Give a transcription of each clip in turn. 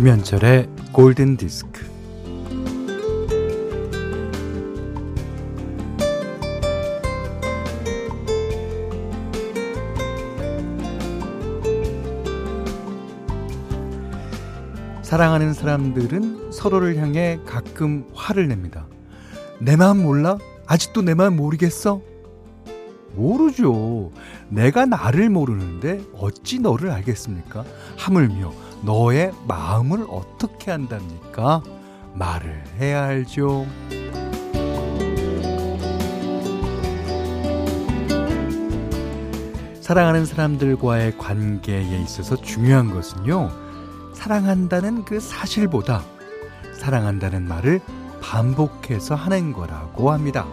김현철의 골든 디스크. 사랑하는 사람들은 서로를 향해 가끔 화를 냅니다. 내 마음 몰라? 아직도 내 마음 모르겠어? 모르죠. 내가 나를 모르는데 어찌 너를 알겠습니까? 하물며 너의 마음을 어떻게 한답니까? 말을 해야 알죠. 사랑하는 사람들과의 관계에 있어서 중요한 것은요, 사랑한다는 그 사실보다 사랑한다는 말을 반복해서 하는 거라고 합니다.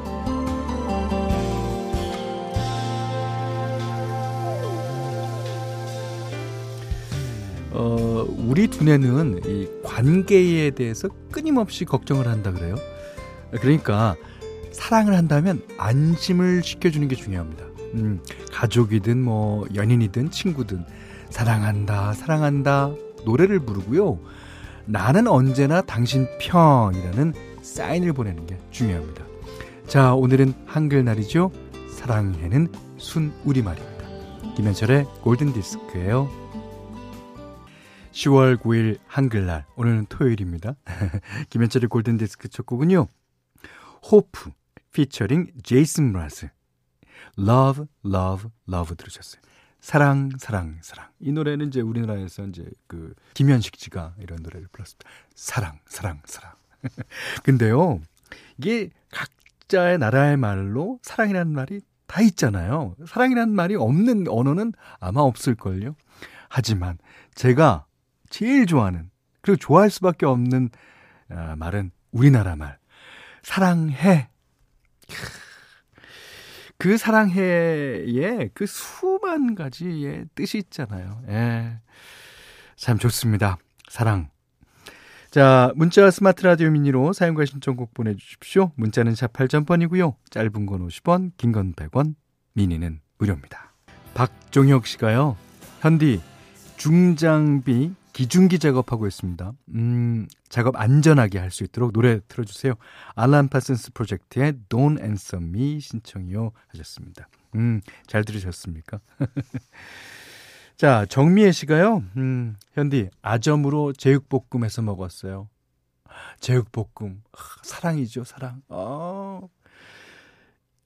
어, 우리 두뇌는 이 관계에 대해서 끊임없이 걱정을 한다 그래요. 그러니까 사랑을 한다면 안심을 시켜주는 게 중요합니다. 음, 가족이든 뭐 연인이든 친구든 사랑한다, 사랑한다 노래를 부르고요. 나는 언제나 당신 편이라는 사인을 보내는 게 중요합니다. 자, 오늘은 한글날이죠. 사랑해는 순 우리말입니다. 김현철의 골든 디스크예요. 10월 9일 한글날 오늘은 토요일입니다. 김현철의 골든디스크 첫 곡은요. 호프 피처링 제이슨 브라스 Love, Love, Love 들으셨어요. 사랑, 사랑, 사랑. 이 노래는 이제 우리나라에서 이제 그 김현식 씨가 이런 노래를 불렀습니다. 사랑, 사랑, 사랑. 근데요, 이게 각자의 나라의 말로 사랑이라는 말이 다 있잖아요. 사랑이라는 말이 없는 언어는 아마 없을걸요. 하지만 제가 제일 좋아하는 그리고 좋아할 수밖에 없는 아, 말은 우리나라 말 사랑해. 그 사랑해에 그 수만 가지의 뜻이 있잖아요. 예. 참 좋습니다. 사랑. 자, 문자 스마트 라디오 미니로 사용과 신청곡 보내주십시오. 문자는 샵 8000번이고요. 짧은 건 50원, 긴 건 100원, 미니는 무료입니다. 박종혁 씨가요. 현디, 중장비 기중기 작업하고 있습니다. 음, 작업 안전하게 할 수 있도록 노래 틀어주세요. 알란 파슨스 프로젝트의 Don't Answer Me 신청이요 하셨습니다. 음, 잘 들으셨습니까? 자, 정미애 씨가요, 음, 현디, 아점으로 제육볶음해서 먹었어요. 제육볶음, 아, 사랑이죠, 사랑. 아,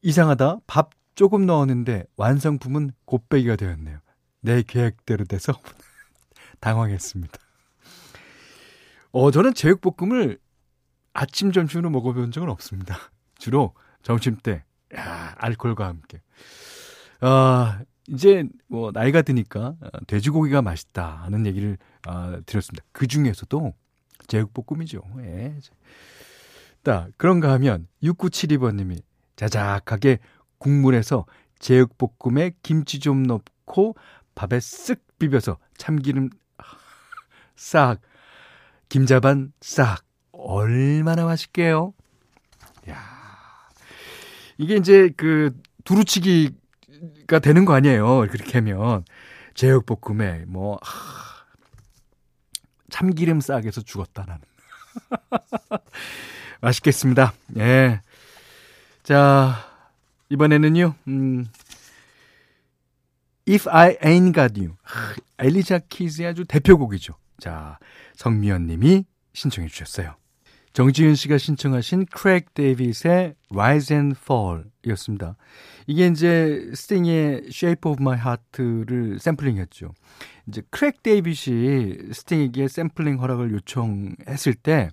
이상하다. 밥 조금 넣었는데 완성품은 곱빼기가 되었네요. 내 계획대로 돼서 당황했습니다. 어, 저는 제육볶음을 아침, 점심으로 먹어본 적은 없습니다. 주로 점심 때, 야, 알코올과 함께. 아, 이제 뭐 나이가 드니까 어, 돼지고기가 맛있다 하는 얘기를 아, 드렸습니다. 그 중에서도 제육볶음이죠. 예. 딱 그런가 하면 6972번님이 자작하게 국물에서 제육볶음에 김치 좀 넣고 밥에 쓱 비벼서 참기름 싹, 김자반 싹. 얼마나 맛있게요? 야 이게 이제 그 두루치기가 되는 거 아니에요. 그렇게 하면. 제육볶음에 뭐, 하, 참기름 싹에서 죽었다, 나는. 맛있겠습니다. 예. 자, 이번에는요, 음, If I Ain't Got You. 앨리샤 키스의 아주 대표곡이죠. 자, 성미연 님이 신청해 주셨어요. 정지윤 씨가 신청하신 크레이그 데이빗의 Rise and Fall 이었습니다. 이게 이제 스팅의 Shape of My Heart를 샘플링 했죠. 이제 크레이그 데이빗이 스팅에게 샘플링 허락을 요청했을 때,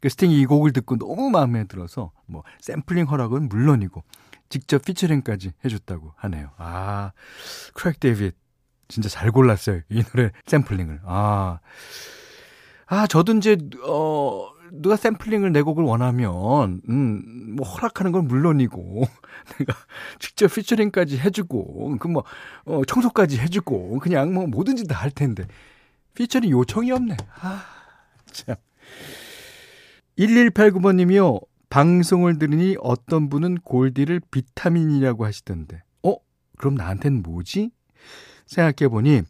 그 스팅이 이 곡을 듣고 너무 마음에 들어서, 뭐, 샘플링 허락은 물론이고, 직접 피처링까지 해줬다고 하네요. 아, 크레이그 데이빗. 진짜 잘 골랐어요. 이 노래 샘플링을. 아. 아, 저도 이제, 어, 누가 샘플링을 내 곡을 원하면, 음, 뭐, 허락하는 건 물론이고, 내가 직접 피처링까지 해주고, 그 뭐, 어, 청소까지 해주고, 그냥 뭐, 뭐든지 다 할 텐데, 피처링 요청이 없네. 아, 참. 1189번님이요. 방송을 들으니 어떤 분은 골디를 비타민이라고 하시던데. 어? 그럼 나한텐 뭐지? 생각해 보니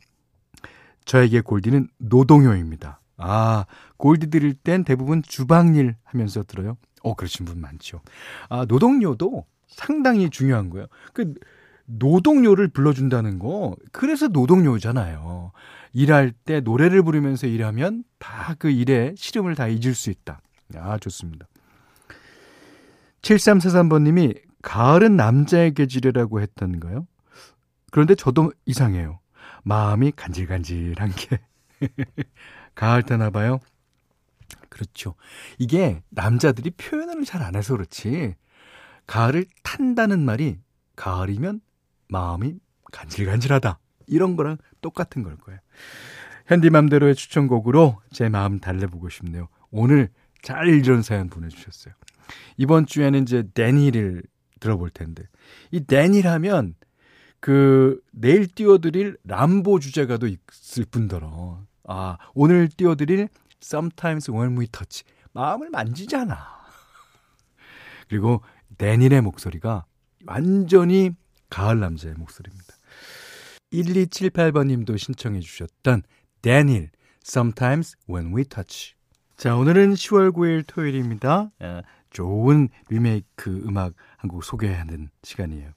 저에게 골디는 노동요입니다. 아, 골디 들을 땐 대부분 주방일 하면서 들어요. 어, 그러신 분 많죠. 아, 노동요도 상당히 중요한 거예요. 그 노동요를 불러준다는 거, 그래서 노동요잖아요. 일할 때 노래를 부르면서 일하면 다 그 일에 시름을 다 잊을 수 있다. 아, 좋습니다. 7343번님이 가을은 남자의 계절이라고 했던가요? 그런데 저도 이상해요. 마음이 간질간질한 게 가을 때나 봐요. 그렇죠. 이게 남자들이 표현을 잘 안 해서 그렇지. 가을을 탄다는 말이 가을이면 마음이 간질간질하다. 이런 거랑 똑같은 걸 거예요. 현디맘대로의 추천곡으로 제 마음 달래보고 싶네요. 오늘 잘 이런 사연 보내주셨어요. 이번 주에는 이제 데니를 들어볼 텐데 이 데니를 하면 그 내일 띄워드릴 람보 주제가도 있을 뿐더러 아 오늘 띄워드릴 Sometimes When We Touch 마음을 만지잖아. 그리고 데닐의 목소리가 완전히 가을 남자의 목소리입니다. 1278번님도 신청해 주셨던 댄 힐 Sometimes When We Touch 자 오늘은 10월 9일 토요일입니다. 좋은 리메이크 음악 한 곡 소개하는 시간이에요.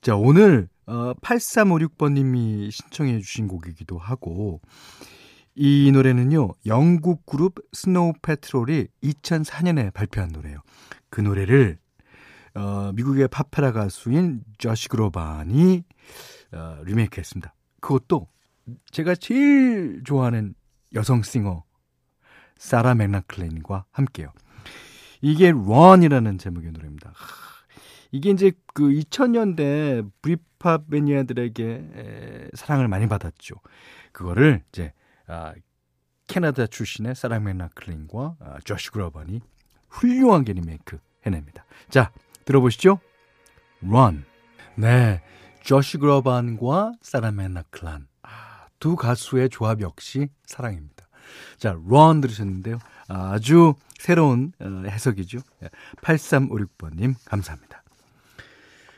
자, 오늘 어 8356번 님이 신청해 주신 곡이기도 하고 이 노래는요. 영국 그룹 스노우 패트롤이 2004년에 발표한 노래예요. 그 노래를 어 미국의 파페라 가수인 조시 그로반이 어 리메이크했습니다. 그것도 제가 제일 좋아하는 여성 singer 사라 맥라클란과 함께요. 이게 Run이라는 제목의 노래입니다. 이게 이제 그 2000년대 브 리팝 매니아들에게 사랑을 많이 받았죠. 그거를 이제 아, 캐나다 출신의 사라 맥라클란과 아, 조시 그로번이 훌륭하게 리메이크 해냅니다. 자, 들어보시죠. Run. 네. 조시 그로반과 사라 맥락클란. 아, 두 가수의 조합 역시 사랑입니다. 자, Run 들으셨는데요. 아주 새로운 어, 해석이죠. 8356번님 예, 감사합니다.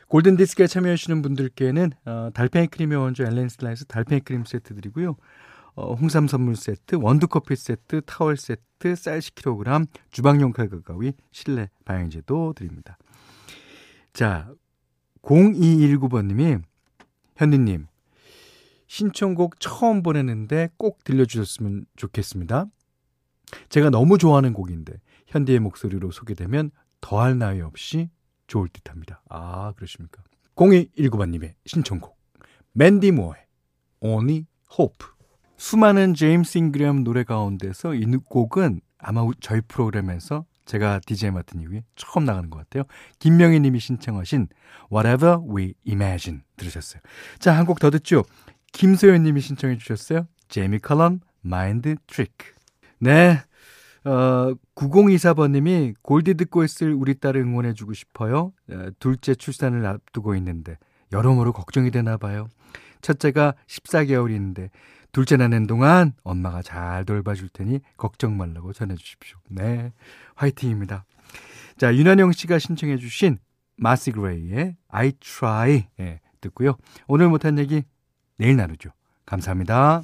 골든디스크에 참여해주시는 분들께는 어, 달팽이 크림의 원조 엘렌슬라에서 달팽이 크림 세트 드리고요. 어, 홍삼 선물 세트, 원두커피 세트, 타월 세트, 쌀 10kg, 주방용 칼과 가위, 실내 방향제도 드립니다. 자, 0219번님이 현디님 신청곡 처음 보내는데 꼭 들려주셨으면 좋겠습니다. 제가 너무 좋아하는 곡인데 현디의 목소리로 소개되면 더할 나위 없이 좋을 듯 합니다. 아 그러십니까? 0219번님의 신청곡 맨디 모어의 Only Hope 수많은 제임스 잉그램 노래 가운데서 이 곡은 아마 저희 프로그램에서 제가 DJ 맡은 이후에 처음 나가는 것 같아요. 김명희 님이 신청하신 Whatever We Imagine 들으셨어요. 자, 한 곡 더 듣죠. 김소연 님이 신청해 주셨어요. 제이미 컬럼 Mind Trick. 네. 어, 9024번님이 골디 듣고 있을 우리 딸을 응원해주고 싶어요. 어, 둘째 출산을 앞두고 있는데 여러모로 걱정이 되나 봐요. 첫째가 14개월인데 둘째 낳는 동안 엄마가 잘 돌봐줄 테니 걱정 말라고 전해주십시오. 네, 화이팅입니다. 자, 윤한영 씨가 신청해주신 마시 그레이의 I Try 예, 듣고요. 오늘 못한 얘기 내일 나누죠. 감사합니다.